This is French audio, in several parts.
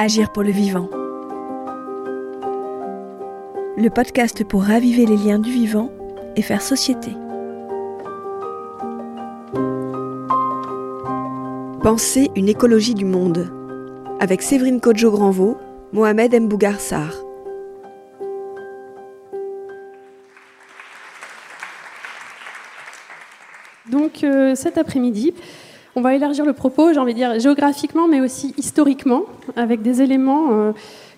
Agir pour le vivant. Le podcast pour raviver les liens du vivant et faire société. Penser une écologie du monde. Avec Séverine Kodjo-Granvaux, Mohamed Mbougarsar. Donc euh, cet après-midi, on va élargir le propos, j'ai envie de dire géographiquement, mais aussi historiquement, avec des éléments euh,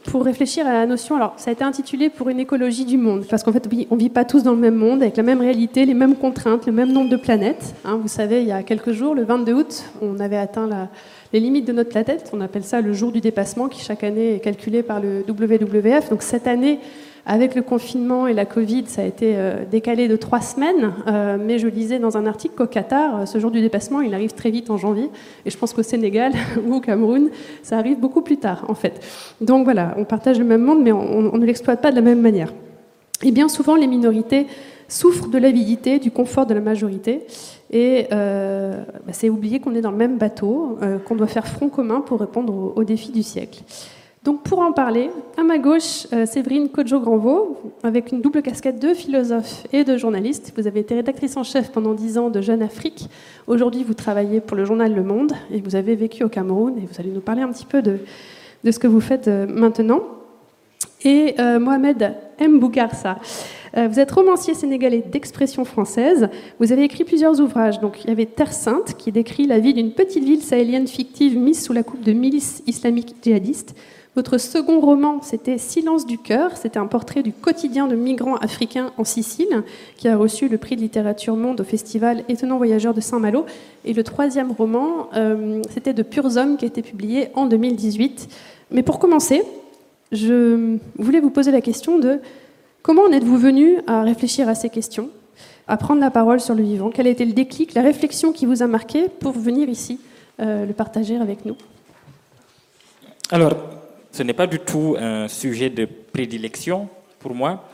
pour réfléchir à la notion. Alors, ça a été intitulé pour une écologie du monde, parce qu'en fait, on ne vit pas tous dans le même monde, avec la même réalité, les mêmes contraintes, le même nombre de planètes. Hein. vous savez, il y a quelques jours, le 22 août, on avait atteint les limites de notre planète. On appelle ça le jour du dépassement, qui chaque année est calculé par le WWF. Donc cette année, avec le confinement et la Covid, ça a été euh, décalé de trois semaines, euh, mais je lisais dans un article qu'au Qatar, euh, ce jour du dépassement, il arrive très vite en janvier, et je pense qu'au Sénégal ou au Cameroun, ça arrive beaucoup plus tard, en fait. Donc voilà, on partage le même monde, mais on, ne l'exploite pas de la même manière. Et bien souvent, les minorités souffrent de l'avidité, du confort de la majorité, et bah, c'est oublier qu'on est dans le même bateau, qu'on doit faire front commun pour répondre aux défis du siècle. Donc pour en parler, à ma gauche, euh, Séverine Kodjo-Granvaux, avec une double casquette de philosophe et de journaliste. Vous avez été rédactrice en chef pendant dix ans de Jeune Afrique. Aujourd'hui, vous travaillez pour le journal Le Monde et vous avez vécu au Cameroun et vous allez nous parler un petit peu de, ce que vous faites euh, maintenant. Et euh, Mohamed Mbougarsa. Vous êtes romancier sénégalais d'expression française. Vous avez écrit plusieurs ouvrages. Donc, il y avait Terre Sainte, qui décrit la vie d'une petite ville sahélienne fictive mise sous la coupe de milices islamiques djihadistes. Votre second roman, c'était Silence du cœur. C'était un portrait du quotidien de migrants africains en Sicile, qui a reçu le prix de littérature monde au festival Étonnant Voyageur de Saint-Malo. Et le troisième roman, euh, c'était De purs hommes, qui a été publié en 2018. Mais pour commencer, je voulais vous poser la question de comment en êtes-vous venu à réfléchir à ces questions, à prendre la parole sur le vivant? Quel a été le déclic, la réflexion qui vous a marqué pour venir ici euh, le partager avec nous? Alors, ce n'est pas du tout un sujet de prédilection pour moi.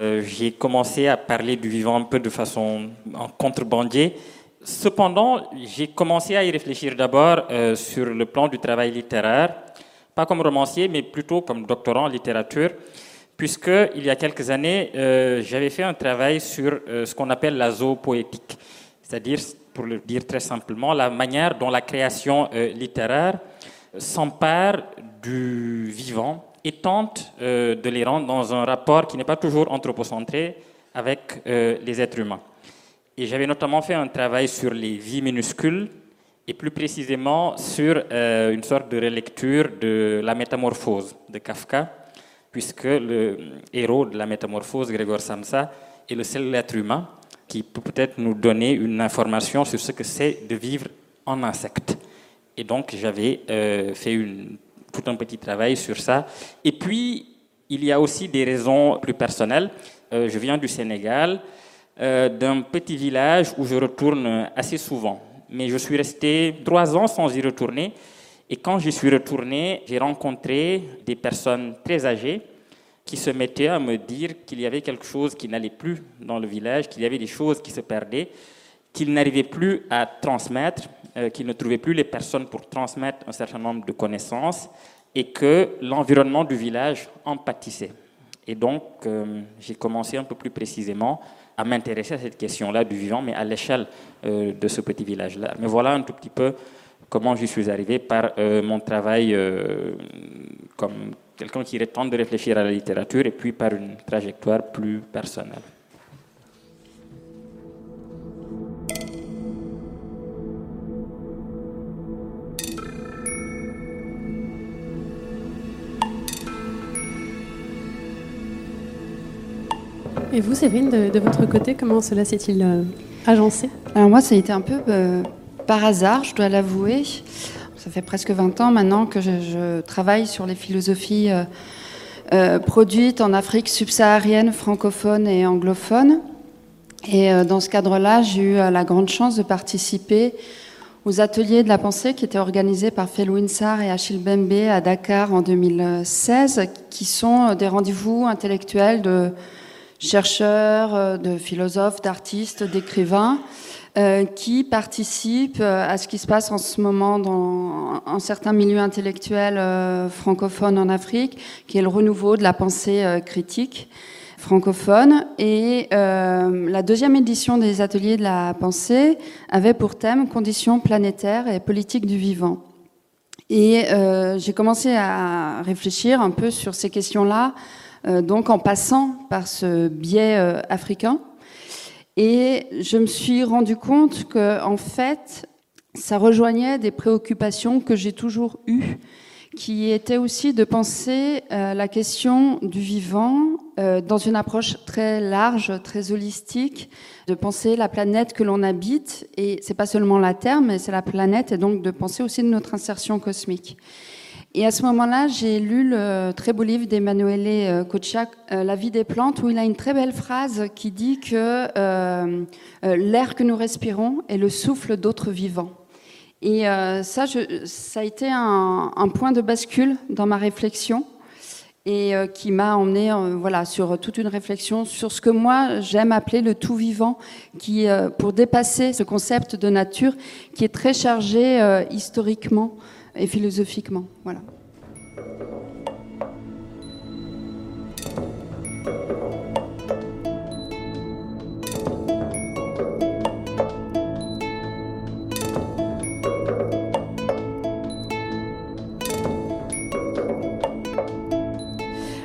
Euh, j'ai commencé à parler du vivant un peu de façon en contrebandier. Cependant, j'ai commencé à y réfléchir d'abord euh, sur le plan du travail littéraire, pas comme romancier, mais plutôt comme doctorant en littérature, puisque il y a quelques années, euh, j'avais fait un travail sur ce qu'on appelle la zoopoétique, c'est-à-dire, pour le dire très simplement, la manière dont la création littéraire s'empare du vivant et tente euh, de les rendre dans un rapport qui n'est pas toujours anthropocentré avec euh, les êtres humains. Et j'avais notamment fait un travail sur les vies minuscules et plus précisément sur euh, une sorte de relecture de la métamorphose de Kafka, puisque le héros de la métamorphose, Grégor Samsa, est le seul être humain qui peut peut-être nous donner une information sur ce que c'est de vivre en insecte. Et donc j'avais fait une tout un petit travail sur ça. Et puis, il y a aussi des raisons plus personnelles. Euh, je viens du Sénégal, euh, d'un petit village où je retourne assez souvent. Mais je suis resté trois ans sans y retourner. Et quand j'y suis retourné, j'ai rencontré des personnes très âgées qui se mettaient à me dire qu'il y avait quelque chose qui n'allait plus dans le village, qu'il y avait des choses qui se perdaient, qu'ils n'arrivaient plus à transmettre, euh, qu'ils ne trouvaient plus les personnes pour transmettre un certain nombre de connaissances et que l'environnement du village en pâtissait. Et donc, euh, j'ai commencé un peu plus précisément à m'intéresser à cette question-là du vivant, mais à l'échelle euh, de ce petit village-là. Mais voilà un tout petit peu comment j'y suis arrivé par mon travail comme quelqu'un qui tente de réfléchir à la littérature et puis par une trajectoire plus personnelle. Et vous, Séverine, de, votre côté, comment cela s'est-il euh, agencé? Alors moi, ça a été un peu euh, par hasard, je dois l'avouer. Ça fait presque 20 ans maintenant que je, travaille sur les philosophies euh, produites en Afrique subsaharienne, francophone et anglophone. Et dans ce cadre-là, j'ai eu la grande chance de participer aux ateliers de la pensée qui étaient organisés par Felou Sarr et Achille Bembe à Dakar en 2016, qui sont des rendez-vous intellectuels de chercheurs, euh, de philosophes, d'artistes, d'écrivains, euh, qui participe euh, à ce qui se passe en ce moment dans un certain milieu intellectuel euh, francophone en Afrique, qui est le renouveau de la pensée critique francophone. Et la deuxième édition des ateliers de la pensée avait pour thème conditions planétaires et politique du vivant. Et j'ai commencé à réfléchir un peu sur ces questions-là, donc en passant par ce biais africain. Et je me suis rendu compte que, en fait, ça rejoignait des préoccupations que j'ai toujours eues, qui étaient aussi de penser euh, la question du vivant euh, dans une approche très large, très holistique, de penser la planète que l'on habite, et c'est pas seulement la Terre, mais c'est la planète, et donc de penser aussi de notre insertion cosmique. Et à ce moment-là, j'ai lu le très beau livre d'Emmanuele Kociak, euh, La vie des plantes, où il a une très belle phrase qui dit que euh, euh, l'air que nous respirons est le souffle d'autres vivants. Et ça, ça a été un, point de bascule dans ma réflexion et qui m'a emmené voilà, sur toute une réflexion sur ce que moi j'aime appeler le tout vivant, qui, pour dépasser ce concept de nature qui est très chargé historiquement et philosophiquement. Voilà.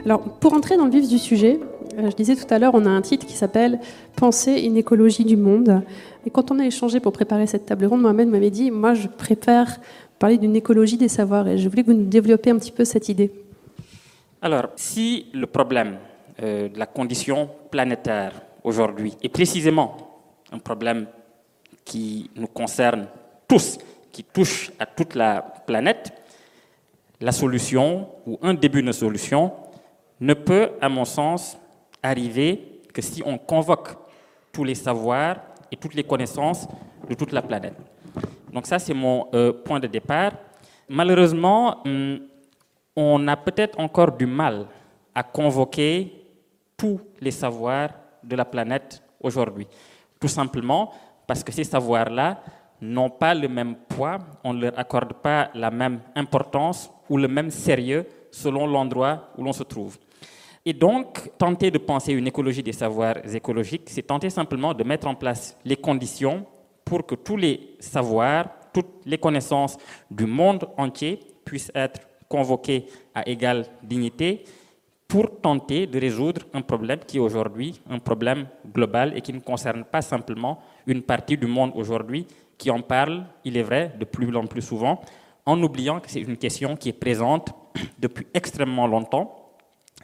Alors, pour entrer dans le vif du sujet, euh, je disais tout à l'heure, on a un titre qui s'appelle Penser une écologie du monde. Et quand on a échangé pour préparer cette table ronde, Mohamed m'avait dit Moi, je prépare parler d'une écologie des savoirs. Et je voulais que vous nous développiez un petit peu cette idée. Alors, si le problème euh, de la condition planétaire aujourd'hui est précisément un problème qui nous concerne tous, qui touche à toute la planète, la solution ou un début de solution ne peut, à mon sens, arriver que si on convoque tous les savoirs et toutes les connaissances de toute la planète. Donc ça, c'est mon euh, point de départ. Malheureusement, hum, on a peut-être encore du mal à convoquer tous les savoirs de la planète aujourd'hui. Tout simplement parce que ces savoirs-là n'ont pas le même poids, on ne leur accorde pas la même importance ou le même sérieux selon l'endroit où l'on se trouve. Et donc, tenter de penser une écologie des savoirs écologiques, c'est tenter simplement de mettre en place les conditions pour que tous les savoirs, toutes les connaissances du monde entier puissent être convoquées à égale dignité pour tenter de résoudre un problème qui est aujourd'hui un problème global et qui ne concerne pas simplement une partie du monde aujourd'hui qui en parle, il est vrai, de plus en plus souvent, en oubliant que c'est une question qui est présente depuis extrêmement longtemps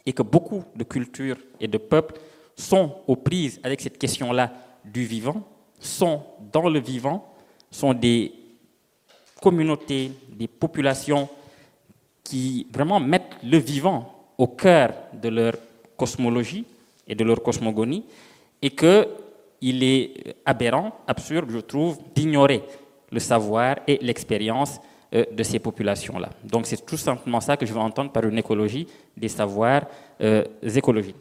et que beaucoup de cultures et de peuples sont aux prises avec cette question-là du vivant sont dans le vivant, sont des communautés, des populations qui vraiment mettent le vivant au cœur de leur cosmologie et de leur cosmogonie, et qu'il est aberrant, absurde, je trouve, d'ignorer le savoir et l'expérience euh, de ces populations-là. Donc c'est tout simplement ça que je veux entendre par une écologie des savoirs euh, écologiques.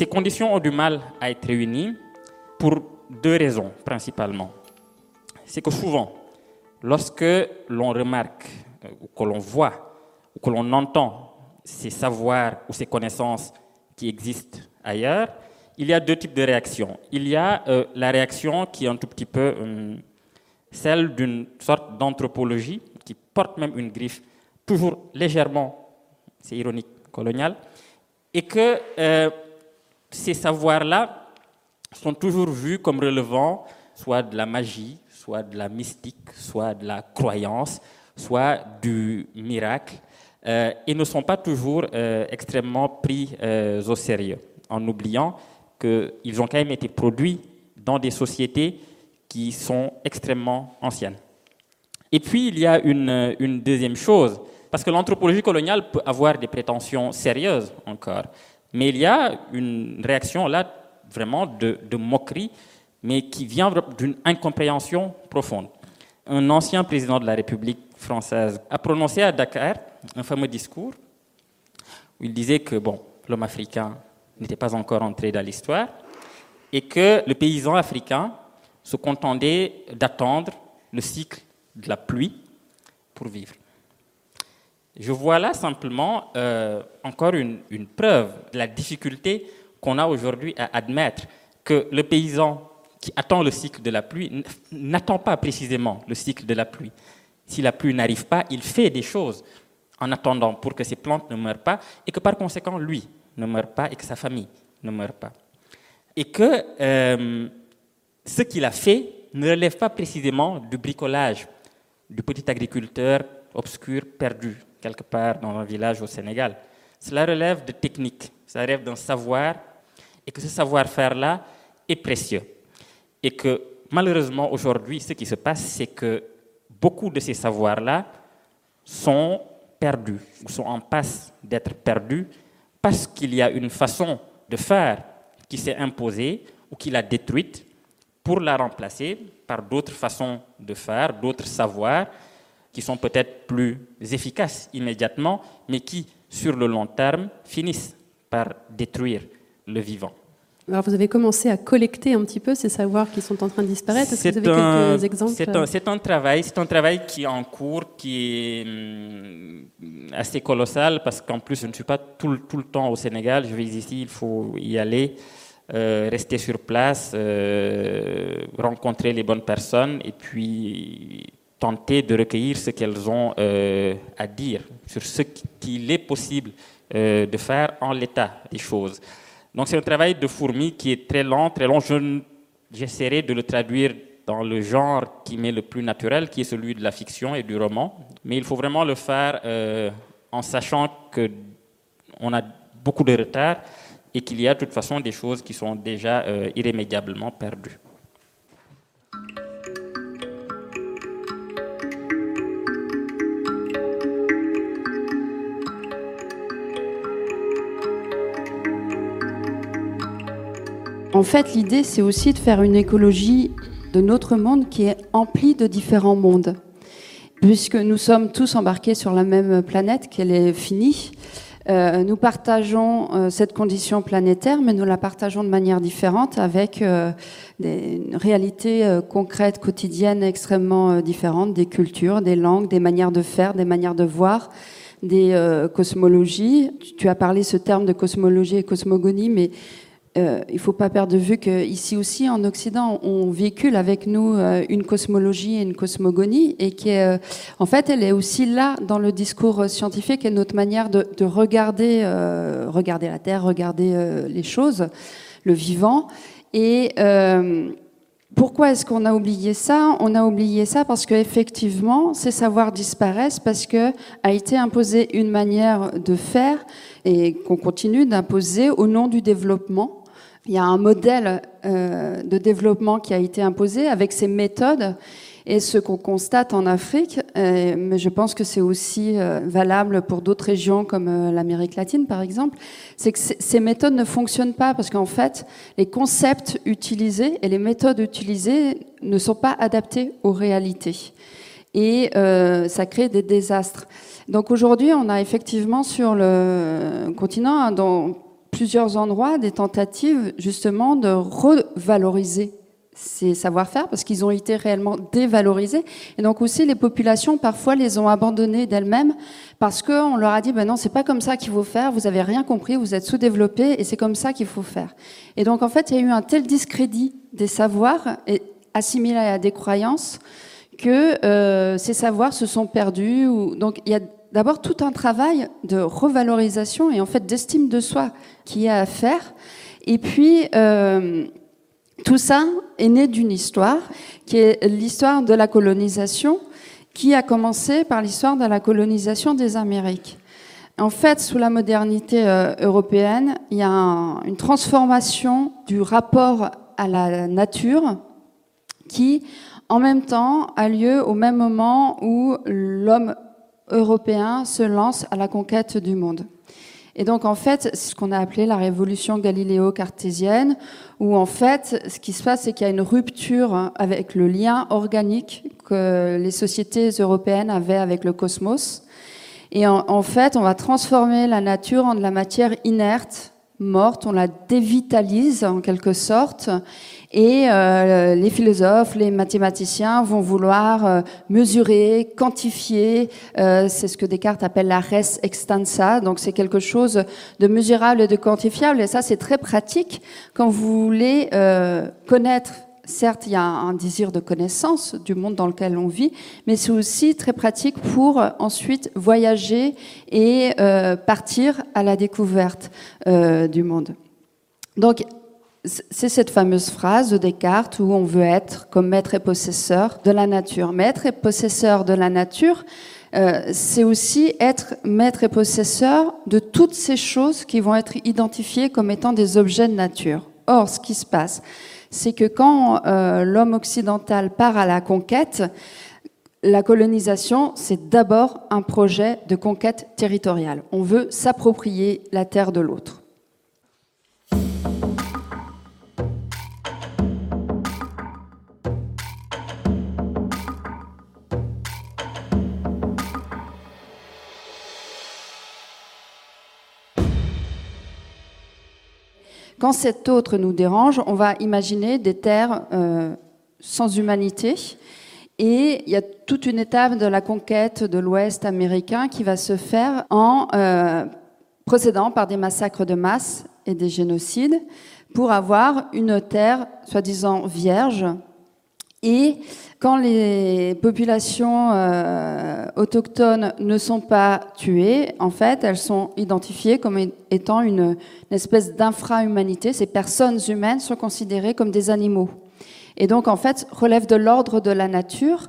Ces conditions ont du mal à être réunies pour deux raisons principalement. C'est que souvent, lorsque l'on remarque, euh, ou que l'on voit, ou que l'on entend ces savoirs ou ces connaissances qui existent ailleurs, il y a deux types de réactions. Il y a euh, la réaction qui est un tout petit peu euh, celle d'une sorte d'anthropologie qui porte même une griffe toujours légèrement, c'est ironique, coloniale, et que ces savoirs-là sont toujours vus comme relevant soit de la magie, soit de la mystique, soit de la croyance, soit du miracle, euh, et ne sont pas toujours euh, extrêmement pris euh, au sérieux, en oubliant qu'ils ont quand même été produits dans des sociétés qui sont extrêmement anciennes. Et puis, il y a une, une deuxième chose, parce que l'anthropologie coloniale peut avoir des prétentions sérieuses encore. Mais il y a une réaction là vraiment de, moquerie mais qui vient d'une incompréhension profonde. Un ancien président de la République française a prononcé à Dakar un fameux discours où il disait que bon, l'homme africain n'était pas encore entré dans l'histoire et que le paysan africain se contentait d'attendre le cycle de la pluie pour vivre. Je vois là simplement euh, encore une, preuve de la difficulté qu'on a aujourd'hui à admettre que le paysan qui attend le cycle de la pluie n'attend pas précisément le cycle de la pluie. Si la pluie n'arrive pas, il fait des choses en attendant pour que ses plantes ne meurent pas et que par conséquent, lui ne meure pas et que sa famille ne meure pas. Et que euh, ce qu'il a fait ne relève pas précisément du bricolage du petit agriculteur obscur perdu quelque part dans un village au Sénégal. Cela relève de techniques, ça relève d'un savoir, et que ce savoir-faire-là est précieux. Et que malheureusement aujourd'hui, ce qui se passe, c'est que beaucoup de ces savoirs-là sont perdus, ou sont en passe d'être perdus, parce qu'il y a une façon de faire qui s'est imposée ou qui l'a détruite pour la remplacer par d'autres façons de faire, d'autres savoirs qui sont peut-être plus efficaces immédiatement, mais qui, sur le long terme, finissent par détruire le vivant. Alors vous avez commencé à collecter un petit peu ces savoirs qui sont en train de disparaître. Est-ce que vous avez un, quelques exemples C'est un, travail, c'est un travail qui est en cours, qui est hum, assez colossal parce qu'en plus je ne suis pas tout, tout, le temps au Sénégal. Je vais ici, il faut y aller, euh, rester sur place, euh, rencontrer les bonnes personnes et puis tenter de recueillir ce qu'elles ont euh, à dire sur ce qu'il est possible euh, de faire en l'état des choses. Donc c'est un travail de fourmi qui est très lent, très long. J'essaierai de le traduire dans le genre qui m'est le plus naturel, qui est celui de la fiction et du roman. Mais il faut vraiment le faire euh, en sachant qu'on a beaucoup de retard et qu'il y a de toute façon des choses qui sont déjà irrémédiablement perdues. En fait, l'idée, c'est aussi de faire une écologie de notre monde qui est emplie de différents mondes. Puisque nous sommes tous embarqués sur la même planète, qu'elle est finie, euh, nous partageons euh, cette condition planétaire, mais nous la partageons de manière différente avec euh, des réalités concrètes, quotidiennes extrêmement différentes, des cultures, des langues, des manières de faire, des manières de voir, des cosmologies. Tu as parlé ce terme de cosmologie et cosmogonie, mais euh, il faut pas perdre de vue qu'ici aussi en Occident, on véhicule avec nous euh, une cosmologie et une cosmogonie, et qui euh, en fait, elle est aussi là dans le discours scientifique et notre manière de, de regarder, regarder la Terre, regarder les choses, le vivant. Et pourquoi est-ce qu'on a oublié ça? On a oublié ça parce qu'effectivement, ces savoirs disparaissent parce que a été imposée une manière de faire et qu'on continue d'imposer au nom du développement il y a un modèle euh, de développement qui a été imposé avec ses méthodes. Et ce qu'on constate en Afrique, euh, mais je pense que c'est aussi euh, valable pour d'autres régions comme l'Amérique latine par exemple, c'est que ces méthodes ne fonctionnent pas parce qu'en fait, les concepts utilisés et les méthodes utilisées ne sont pas adaptés aux réalités. Et ça crée des désastres. Donc aujourd'hui, on a effectivement sur le continent, dans plusieurs endroits des tentatives justement de revaloriser ces savoir-faire parce qu'ils ont été réellement dévalorisés. Et donc aussi les populations parfois les ont abandonnés d'elles-mêmes parce qu'on leur a dit ben non c'est pas comme ça qu'il faut faire, vous avez rien compris, vous êtes sous-développés et c'est comme ça qu'il faut faire. Et donc en fait il y a eu un tel discrédit des savoirs et assimilés à des croyances que euh, ces savoirs se sont perdus. Ou, donc il y a d'abord tout un travail de revalorisation et en fait d'estime de soi qui est à faire. Et puis euh, tout ça est né d'une histoire qui est l'histoire de la colonisation, qui a commencé par l'histoire de la colonisation des Amériques. En fait, sous la modernité euh, européenne, il y a une transformation du rapport à la nature qui, en même temps, a lieu au même moment où l'homme européen se lance à la conquête du monde. Et donc en fait, c'est ce qu'on a appelé la révolution galiléo-cartésienne, où en fait, ce qui se passe, c'est qu'il y a une rupture avec le lien organique que les sociétés européennes avaient avec le cosmos. Et en, en fait, on va transformer la nature en de la matière inerte, morte, on la dévitalise en quelque sorte. Et euh, les philosophes, les mathématiciens vont vouloir euh, mesurer, quantifier. Euh, c'est ce que Descartes appelle la res extensa. Donc c'est quelque chose de mesurable et de quantifiable. Et ça, c'est très pratique quand vous voulez connaître certes, il y a un désir de connaissance du monde dans lequel on vit, mais c'est aussi très pratique pour ensuite voyager et partir à la découverte du monde. Donc, c'est cette fameuse phrase de Descartes où on veut être comme maître et possesseur de la nature. Maître et possesseur de la nature, euh, c'est aussi être maître et possesseur de toutes ces choses qui vont être identifiées comme étant des objets de nature. Or, ce qui se passe, c'est que quand euh, l'homme occidental part à la conquête, la colonisation, c'est d'abord un projet de conquête territoriale. On veut s'approprier la terre de l'autre. Quand cet autre nous dérange, on va imaginer des terres euh, sans humanité. Et il y a toute une étape de la conquête de l'Ouest américain qui va se faire en euh, procédant par des massacres de masse et des génocides pour avoir une terre soi-disant vierge et quand les populations euh, autochtones ne sont pas tuées, en fait, elles sont identifiées comme étant une, espèce d'infra-humanité. Ces personnes humaines sont considérées comme des animaux. Et donc, en fait, relève de l'ordre de la nature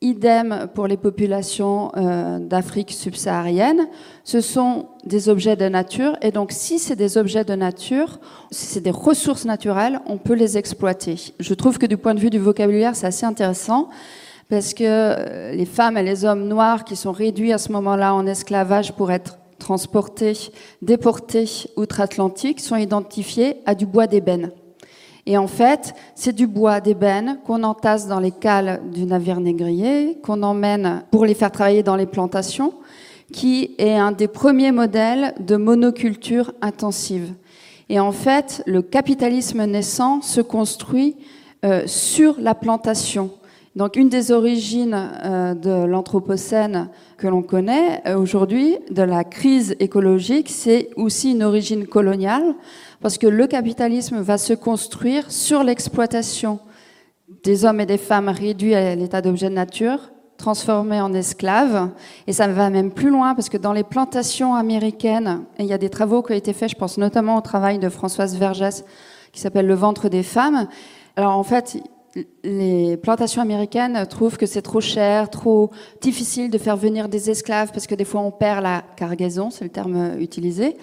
Idem pour les populations euh, d'Afrique subsaharienne. Ce sont des objets de nature et donc si c'est des objets de nature, si c'est des ressources naturelles, on peut les exploiter. Je trouve que du point de vue du vocabulaire, c'est assez intéressant parce que euh, les femmes et les hommes noirs qui sont réduits à ce moment-là en esclavage pour être transportés, déportés outre-Atlantique sont identifiés à du bois d'ébène. Et en fait, c'est du bois d'ébène qu'on entasse dans les cales du navire négrier, qu'on emmène pour les faire travailler dans les plantations, qui est un des premiers modèles de monoculture intensive. Et en fait, le capitalisme naissant se construit euh, sur la plantation. Donc une des origines euh, de l'Anthropocène que l'on connaît euh, aujourd'hui, de la crise écologique, c'est aussi une origine coloniale parce que le capitalisme va se construire sur l'exploitation des hommes et des femmes réduits à l'état d'objet de nature, transformés en esclaves. Et ça va même plus loin, parce que dans les plantations américaines, et il y a des travaux qui ont été faits, je pense notamment au travail de Françoise Vergès, qui s'appelle Le ventre des femmes. Alors en fait, les plantations américaines trouvent que c'est trop cher, trop difficile de faire venir des esclaves parce que des fois on perd la cargaison, c'est le terme utilisé.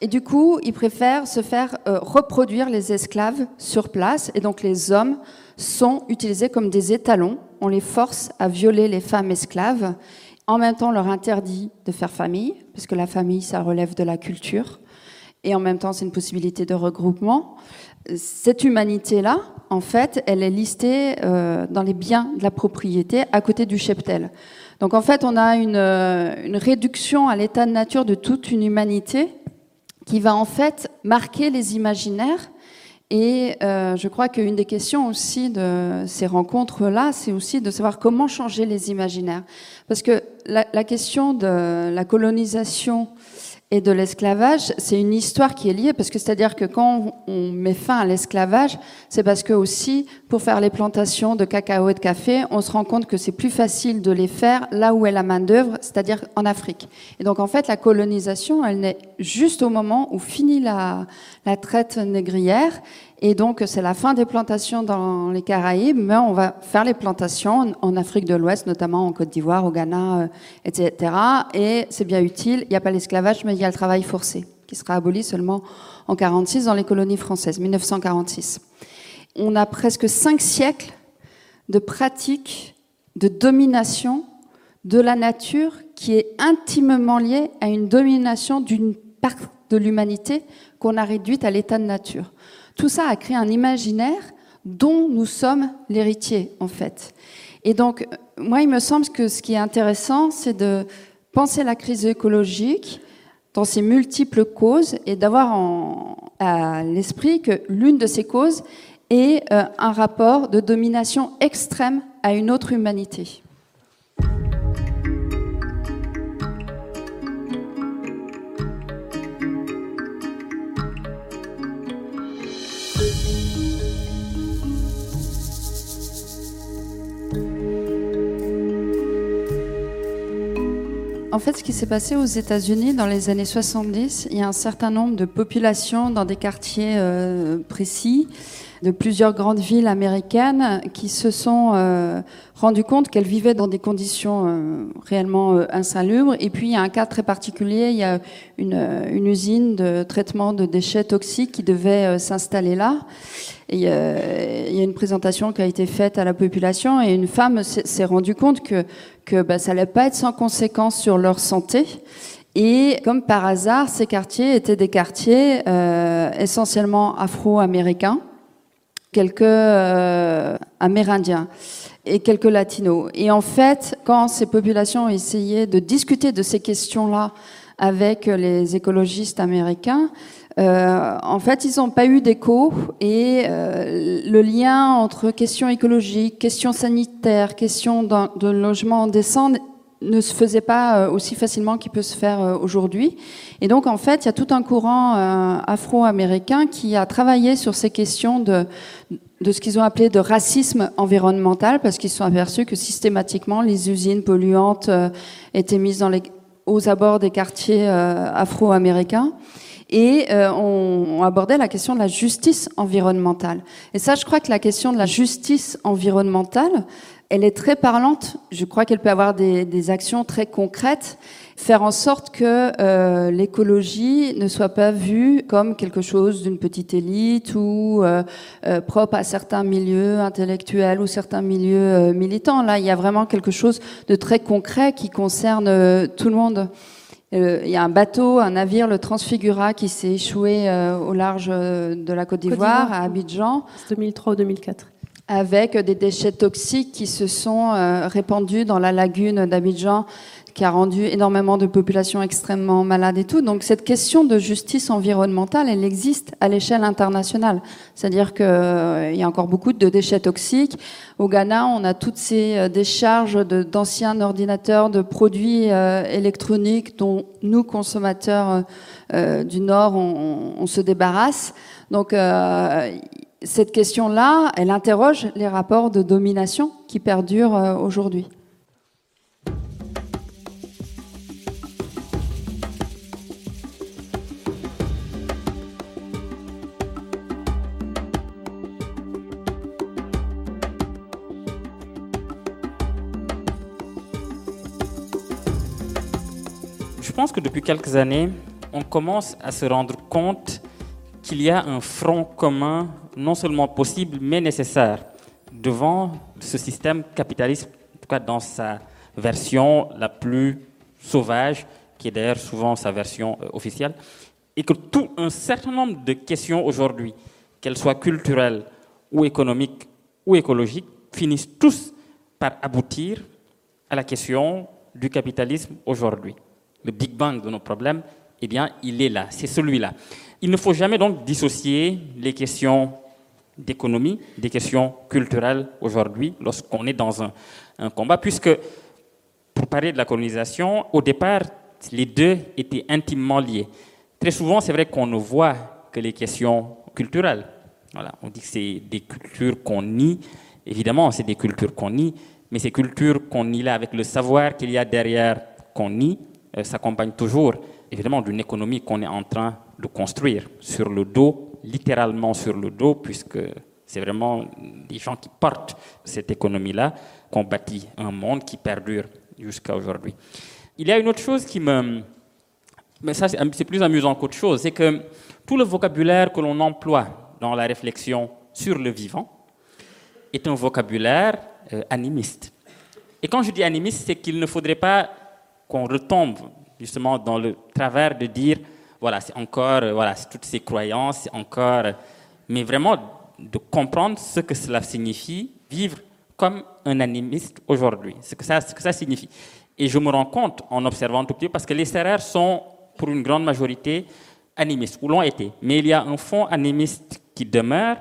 Et du coup, ils préfèrent se faire euh, reproduire les esclaves sur place. Et donc les hommes sont utilisés comme des étalons. On les force à violer les femmes esclaves. En même temps, on leur interdit de faire famille, parce que la famille, ça relève de la culture. Et en même temps, c'est une possibilité de regroupement. Cette humanité-là, en fait, elle est listée euh, dans les biens de la propriété à côté du cheptel. Donc en fait, on a une, euh, une réduction à l'état de nature de toute une humanité qui va en fait marquer les imaginaires. Et euh, je crois qu'une des questions aussi de ces rencontres-là, c'est aussi de savoir comment changer les imaginaires. Parce que la, la question de la colonisation et de l'esclavage, c'est une histoire qui est liée, parce que c'est-à-dire que quand on met fin à l'esclavage, c'est parce que aussi, pour faire les plantations de cacao et de café, on se rend compte que c'est plus facile de les faire là où est la main-d'œuvre, c'est-à-dire en Afrique. Et donc, en fait, la colonisation, elle naît juste au moment où finit la, la traite négrière et donc, c'est la fin des plantations dans les Caraïbes, mais on va faire les plantations en Afrique de l'Ouest, notamment en Côte d'Ivoire, au Ghana, euh, etc. Et c'est bien utile. Il n'y a pas l'esclavage, mais il y a le travail forcé, qui sera aboli seulement en 46 dans les colonies françaises, 1946. On a presque cinq siècles de pratiques de domination de la nature qui est intimement liée à une domination d'une part de l'humanité qu'on a réduite à l'état de nature. Tout ça a créé un imaginaire dont nous sommes l'héritier, en fait. Et donc, moi, il me semble que ce qui est intéressant, c'est de penser la crise écologique dans ses multiples causes et d'avoir à l'esprit que l'une de ces causes est euh, un rapport de domination extrême à une autre humanité. En fait, ce qui s'est passé aux États-Unis dans les années 70, il y a un certain nombre de populations dans des quartiers euh, précis de plusieurs grandes villes américaines qui se sont euh, rendues compte qu'elles vivaient dans des conditions euh, réellement insalubres. Et puis, il y a un cas très particulier, il y a une, une usine de traitement de déchets toxiques qui devait s'installer là. Et, il y a une présentation qui a été faite à la population et une femme s'est rendue compte que que bah, ça pas être sans conséquence sur leur santé. Et comme par hasard, ces quartiers étaient des quartiers euh, essentiellement afro-américains, quelques euh, amérindiens et quelques latinos. Et en fait, quand ces populations ont essayé de discuter de ces questions-là avec les écologistes américains, euh, en fait, ils n'ont pas eu d'écho et euh, le lien entre questions écologiques, questions sanitaires, questions de logement décent ne se faisait pas euh, aussi facilement qu'il peut se faire euh, aujourd'hui. Et donc, en fait, il y a tout un courant euh, afro-américain qui a travaillé sur ces questions de, de ce qu'ils ont appelé de racisme environnemental, parce qu'ils se sont aperçus que systématiquement, les usines polluantes étaient mises aux abords des quartiers afro-américains et on, abordait la question de la justice environnementale. Et ça, je crois que la question de la justice environnementale, elle est très parlante. Je crois qu'elle peut avoir des, actions très concrètes, faire en sorte que euh, l'écologie ne soit pas vue comme quelque chose d'une petite élite ou euh, propre à certains milieux intellectuels ou certains milieux militants. Là, il y a vraiment quelque chose de très concret qui concerne tout le monde. Euh, il y a un bateau, un navire, le Transfigura, qui s'est échoué euh, au large euh, de la Côte d'Ivoire, à Abidjan. 2003 ou 2004 avec des déchets toxiques qui se sont répandus dans la lagune d'Abidjan qui a rendu énormément de populations extrêmement malades et tout. Donc cette question de justice environnementale, elle existe à l'échelle internationale. C'est-à-dire qu'il euh, y a encore beaucoup de déchets toxiques. Au Ghana, on a toutes ces euh, décharges d'anciens ordinateurs, de produits euh, électroniques dont nous, consommateurs du Nord, on, se débarrasse. Donc cette question-là, elle interroge les rapports de domination qui perdurent aujourd'hui. Je pense que depuis quelques années, on commence à se rendre compte qu'il y a un front commun non seulement possible, mais nécessaire devant ce système capitaliste, en tout cas dans sa version la plus sauvage, qui est d'ailleurs souvent sa version euh, officielle, et que tout un certain nombre de questions aujourd'hui, qu'elles soient culturelles ou économiques ou écologiques, finissent tous par aboutir à la question du capitalisme aujourd'hui le Big Bang de nos problèmes, eh bien, il est là, c'est celui-là. Il ne faut jamais donc dissocier les questions d'économie des questions culturelles aujourd'hui lorsqu'on est dans un, combat, puisque, pour parler de la colonisation, au départ, les deux étaient intimement liés. Très souvent, c'est vrai qu'on ne voit que les questions culturelles. Voilà, on dit que c'est des cultures qu'on nie. Évidemment, c'est des cultures qu'on nie, mais ces cultures qu'on nie là avec le savoir qu'il y a derrière qu'on nie, euh, s'accompagne toujours évidemment d'une économie qu'on est en train de construire sur le dos, littéralement sur le dos, puisque c'est vraiment des gens qui portent cette économie-là qu'on bâtit un monde qui perdure jusqu'à aujourd'hui. Il y a une autre chose qui me... Mais ça, c'est plus amusant qu'autre chose, c'est que tout le vocabulaire que l'on emploie dans la réflexion sur le vivant est un vocabulaire euh, animiste. Et quand je dis animiste, c'est qu'il ne faudrait pas qu'on retombe justement dans le travers de dire voilà, c'est encore, voilà, toutes ces croyances, c'est encore, mais vraiment de comprendre ce que cela signifie, vivre comme un animiste aujourd'hui, ce que ça, ce que ça signifie. Et je me rends compte en observant tout petit, parce que les serrères sont, pour une grande majorité, animistes, ou l'ont été. Mais il y a un fond animiste qui demeure.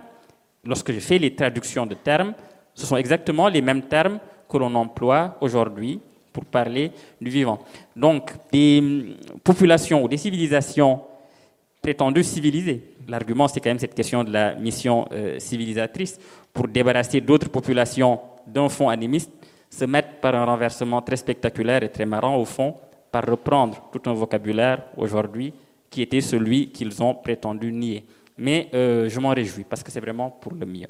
Lorsque je fais les traductions de termes, ce sont exactement les mêmes termes que l'on emploie aujourd'hui pour parler du vivant. Donc, des hum, populations ou des civilisations prétendues civilisées, l'argument c'est quand même cette question de la mission euh, civilisatrice, pour débarrasser d'autres populations d'un fond animiste, se mettent par un renversement très spectaculaire et très marrant au fond, par reprendre tout un vocabulaire aujourd'hui qui était celui qu'ils ont prétendu nier. Mais euh, je m'en réjouis parce que c'est vraiment pour le mieux.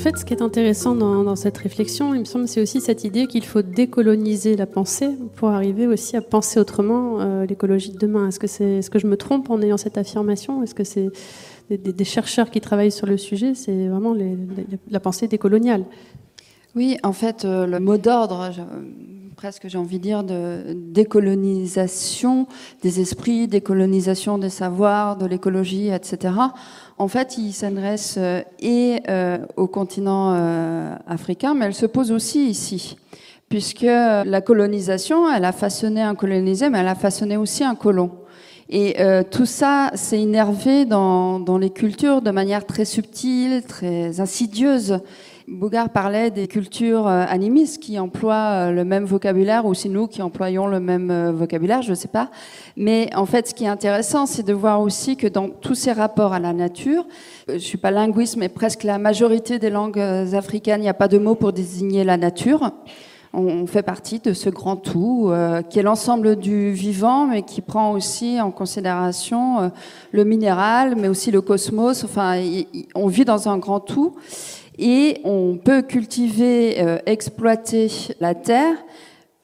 Fait, ce qui est intéressant dans, cette réflexion, il me semble, c'est aussi cette idée qu'il faut décoloniser la pensée pour arriver aussi à penser autrement euh, l'écologie de demain. Est-ce que, est-ce que je me trompe en ayant cette affirmation? Est-ce que c'est des, chercheurs qui travaillent sur le sujet? C'est vraiment la pensée décoloniale. Oui, en fait, euh, le mot d'ordre, presque j'ai envie de dire, de décolonisation des esprits, décolonisation des savoirs, de l'écologie, etc en fait, il s'adresse euh, et euh, au continent euh, africain, mais elle se pose aussi ici, puisque la colonisation, elle a façonné un colonisé, mais elle a façonné aussi un colon. Et tout ça s'est énervé dans, dans les cultures de manière très subtile, très insidieuse. Bougard parlait des cultures euh, animistes qui emploient euh, le même vocabulaire, ou c'est nous qui employons le même euh, vocabulaire, je ne sais pas. Mais en fait, ce qui est intéressant, c'est de voir aussi que dans tous ces rapports à la nature, je suis pas linguiste, mais presque la majorité des langues africaines, il n'y a pas de mot pour désigner la nature. On fait partie de ce grand tout qui est l'ensemble du vivant, mais qui prend aussi en considération le minéral, mais aussi le cosmos. Enfin, on vit dans un grand tout et on peut cultiver, euh, exploiter la terre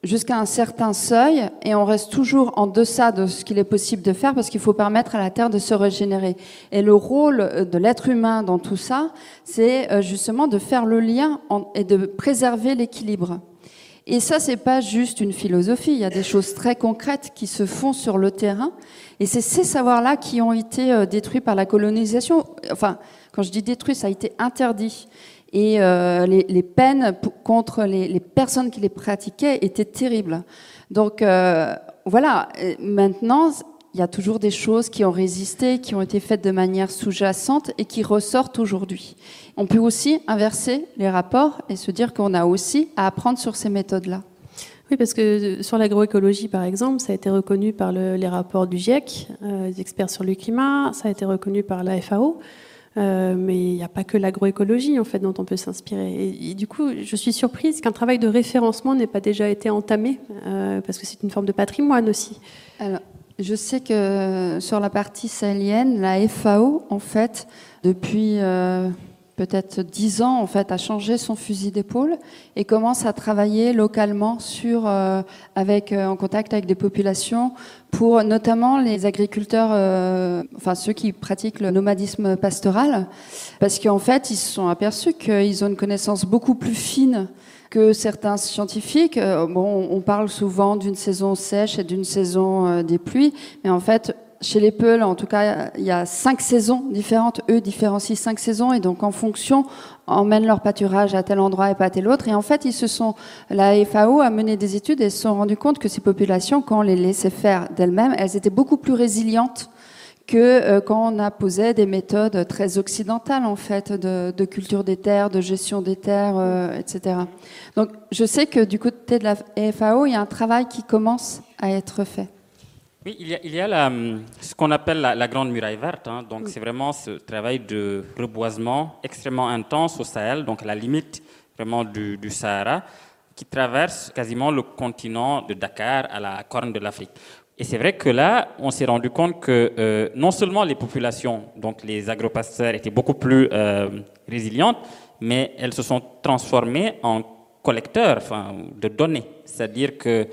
jusqu'à un certain seuil et on reste toujours en deçà de ce qu'il est possible de faire parce qu'il faut permettre à la terre de se régénérer. Et le rôle euh, de l'être humain dans tout ça, c'est euh, justement de faire le lien et de préserver l'équilibre. Et ça, c'est pas juste une philosophie. Il y a des choses très concrètes qui se font sur le terrain. Et c'est ces savoirs-là qui ont été détruits par la colonisation. Enfin, quand je dis détruit, ça a été interdit. Et euh, les, peines contre les, personnes qui les pratiquaient étaient terribles. Donc euh, voilà, maintenant, il y a toujours des choses qui ont résisté, qui ont été faites de manière sous-jacente et qui ressortent aujourd'hui. On peut aussi inverser les rapports et se dire qu'on a aussi à apprendre sur ces méthodes-là. Oui, parce que sur l'agroécologie, par exemple, ça a été reconnu par les rapports du GIEC, euh, des experts sur le climat, ça a été reconnu par la FAO. Euh, mais il n'y a pas que l'agroécologie en fait dont on peut s'inspirer. Et, du coup, je suis surprise qu'un travail de référencement n'ait pas déjà été entamé, euh, parce que c'est une forme de patrimoine aussi. Alors, je sais que sur la partie sahélienne, la FAO, en fait, depuis euh, peut-être dix ans, en fait, a changé son fusil d'épaule et commence à travailler localement sur, euh, avec, euh, en contact avec des populations pour notamment les agriculteurs, euh, enfin ceux qui pratiquent le nomadisme pastoral, parce qu'en fait, ils se sont aperçus qu'ils ont une connaissance beaucoup plus fine que certains scientifiques. Bon, on parle souvent d'une saison sèche et d'une saison des pluies, mais en fait, chez les Peuls, en tout cas, il y a cinq saisons différentes. Eux différencient cinq saisons et donc en fonction, emmènent leur pâturage à tel endroit et pas à tel autre. Et en fait, ils se sont, la FAO a mené des études et se sont rendus compte que ces populations, quand on les laissait faire d'elles-mêmes, elles étaient beaucoup plus résilientes que euh, quand on a posé des méthodes très occidentales en fait de, de culture des terres, de gestion des terres, euh, etc. Donc, je sais que du côté de la FAO, il y a un travail qui commence à être fait. Oui, il y a, il y a ce qu'on appelle la, Grande Muraille Verte. Hein. donc, c'est vraiment ce travail de reboisement extrêmement intense au Sahel, donc à la limite vraiment du, Sahara, qui traverse quasiment le continent de Dakar à la corne de l'Afrique. Et c'est vrai que là, on s'est rendu compte que euh, non seulement les populations, donc les agropasteurs, étaient beaucoup plus euh, résilientes, mais elles se sont transformées en collecteurs de données. C'est-à-dire que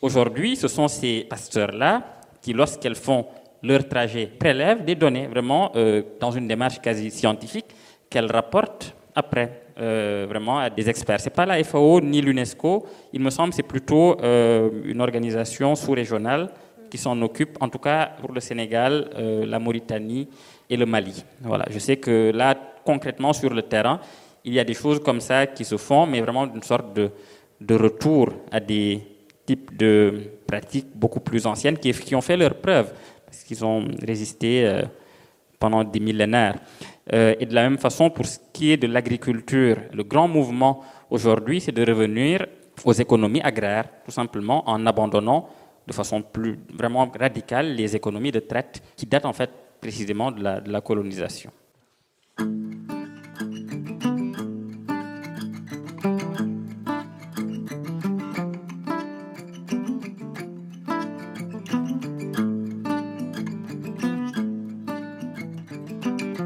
aujourd'hui, ce sont ces pasteurs-là qui, lorsqu'elles font leur trajet, prélèvent des données vraiment euh, dans une démarche quasi scientifique qu'elles rapportent après vraiment à des experts. C'est pas la FAO ni l'UNESCO, il me semble, c'est plutôt une organisation sous-régionale qui s'en occupe, en tout cas pour le Sénégal, la Mauritanie et le Mali. Voilà, je sais que là, concrètement sur le terrain, il y a des choses comme ça qui se font, mais vraiment d'une sorte de, de retour à des types de pratiques beaucoup plus anciennes qui, qui ont fait leurs preuves parce qu'ils ont résisté euh, pendant des millénaires. Euh, et de la même façon, pour ce qui est de l'agriculture, le grand mouvement aujourd'hui, c'est de revenir aux économies agraires, tout simplement en abandonnant de façon plus vraiment radicale les économies de traite qui datent en fait précisément de la, de la colonisation.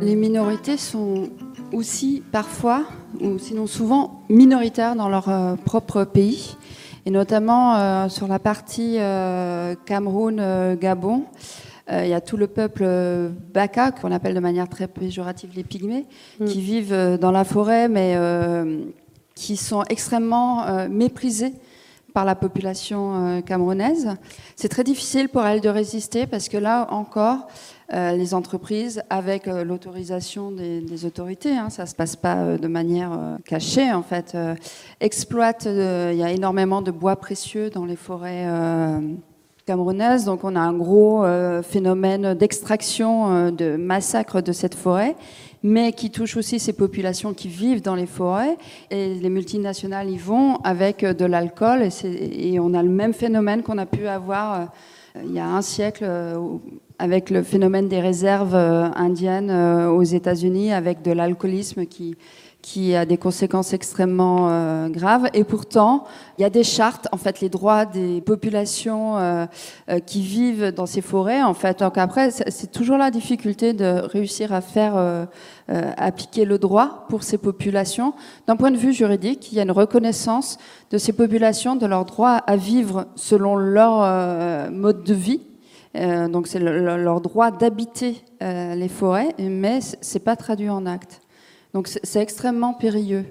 Les minorités sont aussi parfois, ou sinon souvent, minoritaires dans leur euh, propre pays, et notamment euh, sur la partie euh, Cameroun-Gabon. Il y a tout le peuple Baka, qu'on appelle de manière très péjorative les pygmées, mm. qui vivent dans la forêt, mais qui sont extrêmement méprisés par la population camerounaise. C'est très difficile pour elles de résister parce que là encore, euh, les entreprises avec euh, l'autorisation des, autorités, hein, ça ne se passe pas euh, de manière cachée en fait, exploitent, il y a énormément de bois précieux dans les forêts camerounaises, donc on a un gros phénomène d'extraction, de massacre de cette forêt, mais qui touche aussi ces populations qui vivent dans les forêts, et les multinationales y vont avec de l'alcool, et, on a le même phénomène qu'on a pu avoir il y a un siècle avec le phénomène des réserves euh, indiennes euh, aux États-Unis, avec de l'alcoolisme qui, qui a des conséquences extrêmement euh, graves. Et pourtant, il y a des chartes, en fait, les droits des populations qui vivent dans ces forêts. En fait, donc après, c'est toujours la difficulté de réussir à faire appliquer le droit pour ces populations. D'un point de vue juridique, il y a une reconnaissance de ces populations de leur droit à vivre selon leur mode de vie euh, donc c'est leur droit d'habiter euh, les forêts, mais c'est pas traduit en acte. Donc c'est extrêmement périlleux.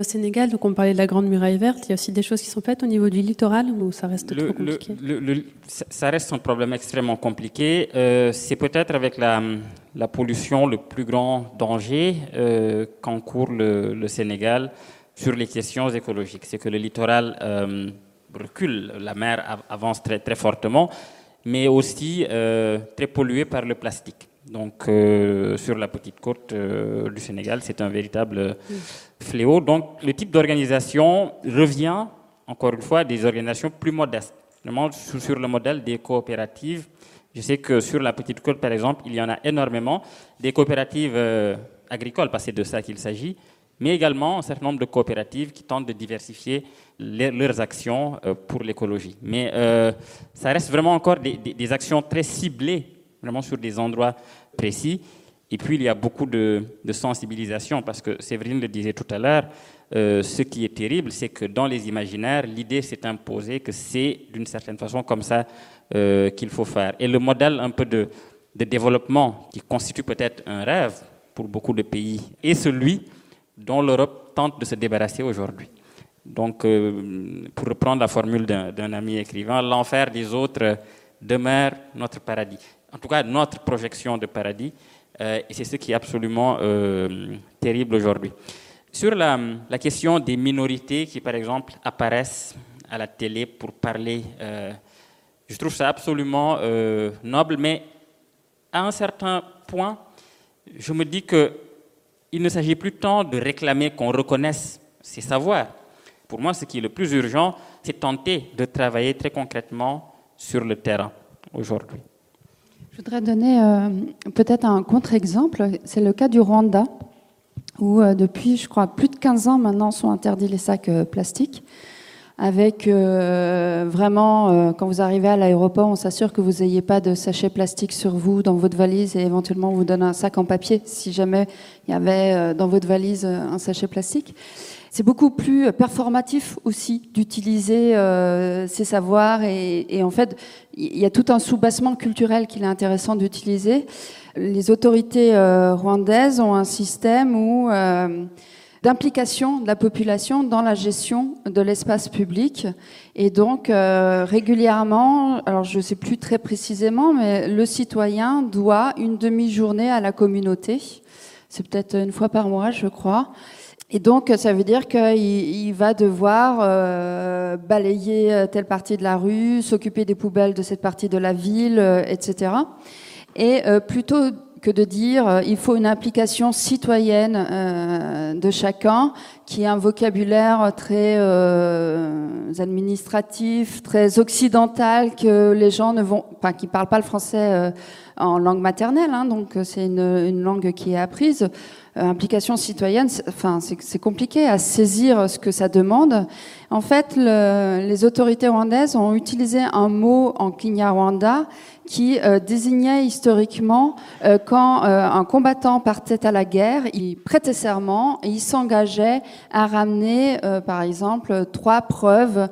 Au Sénégal, donc on parlait de la Grande Muraille Verte, il y a aussi des choses qui sont faites au niveau du littoral ou ça reste trop compliqué Ça reste un problème extrêmement compliqué. Euh, c'est peut-être avec la, la, pollution le plus grand danger euh, qu'encourt le, le, Sénégal sur les questions écologiques. C'est que le littoral euh, recule, la mer avance très, très fortement, mais aussi euh, très pollué par le plastique. Donc, euh, sur la petite côte euh, du Sénégal, c'est un véritable fléau. Donc, le type d'organisation revient, encore une fois, des organisations plus modestes, vraiment sur le modèle des coopératives. Je sais que sur la petite côte, par exemple, il y en a énormément des coopératives agricoles, parce que c'est de ça qu'il s'agit, mais également un certain nombre de coopératives qui tentent de diversifier leurs actions pour l'écologie. Mais ça reste vraiment encore des, actions très ciblées vraiment sur des endroits précis. Et puis, il y a beaucoup de, sensibilisation, parce que Séverine le disait tout à l'heure, euh, ce qui est terrible, c'est que dans les imaginaires, l'idée s'est imposée que c'est d'une certaine façon comme ça euh, qu'il faut faire. Et le modèle un peu de, de développement qui constitue peut-être un rêve pour beaucoup de pays est celui dont l'Europe tente de se débarrasser aujourd'hui. Donc, euh, pour reprendre la formule d'un ami écrivain, l'enfer des autres demeure notre paradis en tout cas notre projection de paradis, euh, et c'est ce qui est absolument euh, terrible aujourd'hui. Sur la, question des minorités qui, par exemple, apparaissent à la télé pour parler, je trouve ça absolument noble, mais à un certain point, je me dis qu'il ne s'agit plus tant de réclamer qu'on reconnaisse ces savoirs. Pour moi, ce qui est le plus urgent, c'est tenter de travailler très concrètement sur le terrain aujourd'hui. Je voudrais donner euh, peut-être un contre-exemple. C'est le cas du Rwanda, où euh, depuis, je crois, plus de 15 ans maintenant sont interdits les sacs euh, plastiques. Avec euh, vraiment, euh, quand vous arrivez à l'aéroport, on s'assure que vous n'ayez pas de sachet plastique sur vous dans votre valise et éventuellement on vous donne un sac en papier si jamais il y avait euh, dans votre valise un sachet plastique. C'est beaucoup plus performatif aussi d'utiliser ces savoirs et, et, en fait, il y a tout un soubassement culturel qu'il est intéressant d'utiliser. Les autorités rwandaises ont un système où d'implication de la population dans la gestion de l'espace public. Et donc, euh, régulièrement, alors je ne sais plus très précisément, mais le citoyen doit une demi-journée à la communauté. C'est peut-être une fois par mois, je crois. Et donc, ça veut dire qu'il va devoir euh, balayer telle partie de la rue, s'occuper des poubelles de cette partie de la ville, euh, etc. Et plutôt que de dire euh, il faut une implication citoyenne euh, de chacun, qui est un vocabulaire très euh, administratif, très occidental, que les gens ne vont, enfin, qui parlent pas le français en langue maternelle, hein, donc c'est une, une, langue qui est apprise. implication citoyenne, enfin, c'est compliqué à saisir ce que ça demande. En fait, le, les autorités rwandaises ont utilisé un mot en Kinyarwanda qui euh, désignait historiquement euh, quand euh, un combattant partait à la guerre, il prêtait serment et il s'engageait à ramener, par exemple, trois preuves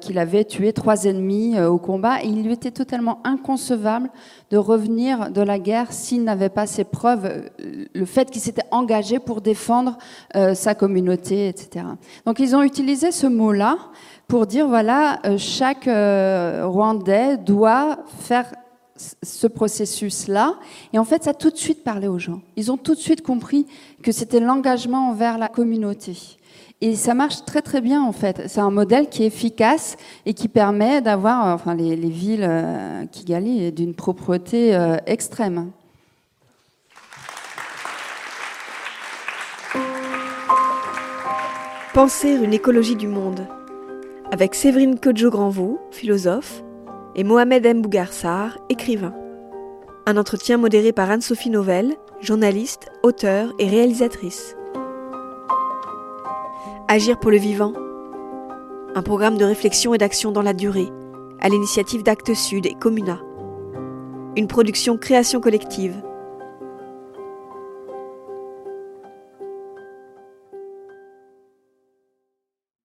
qu'il avait tué trois ennemis au combat. Il lui était totalement inconcevable de revenir de la guerre s'il n'avait pas ces preuves, le fait qu'il s'était engagé pour défendre sa communauté, etc. Donc ils ont utilisé ce pour dire voilà, chaque Rwandais doit faire ce processus-là. Et en fait, ça a tout de suite parlé aux gens. Ils ont tout de suite compris que c'était l'engagement envers la communauté. Et ça marche très très bien en fait. C'est un modèle qui est efficace et qui permet d'avoir, enfin les, villes euh, Kigali d'une propreté euh, extrême. Penser une écologie du monde avec Séverine Kodjo-Granvaux, philosophe, et Mohamed M. Bougarsar, écrivain. Un entretien modéré par Anne-Sophie Novelle, journaliste, auteure et réalisatrice. Agir pour le vivant. Un programme de réflexion et d'action dans la durée, à l'initiative d'Actes Sud et Comuna. Une production création collective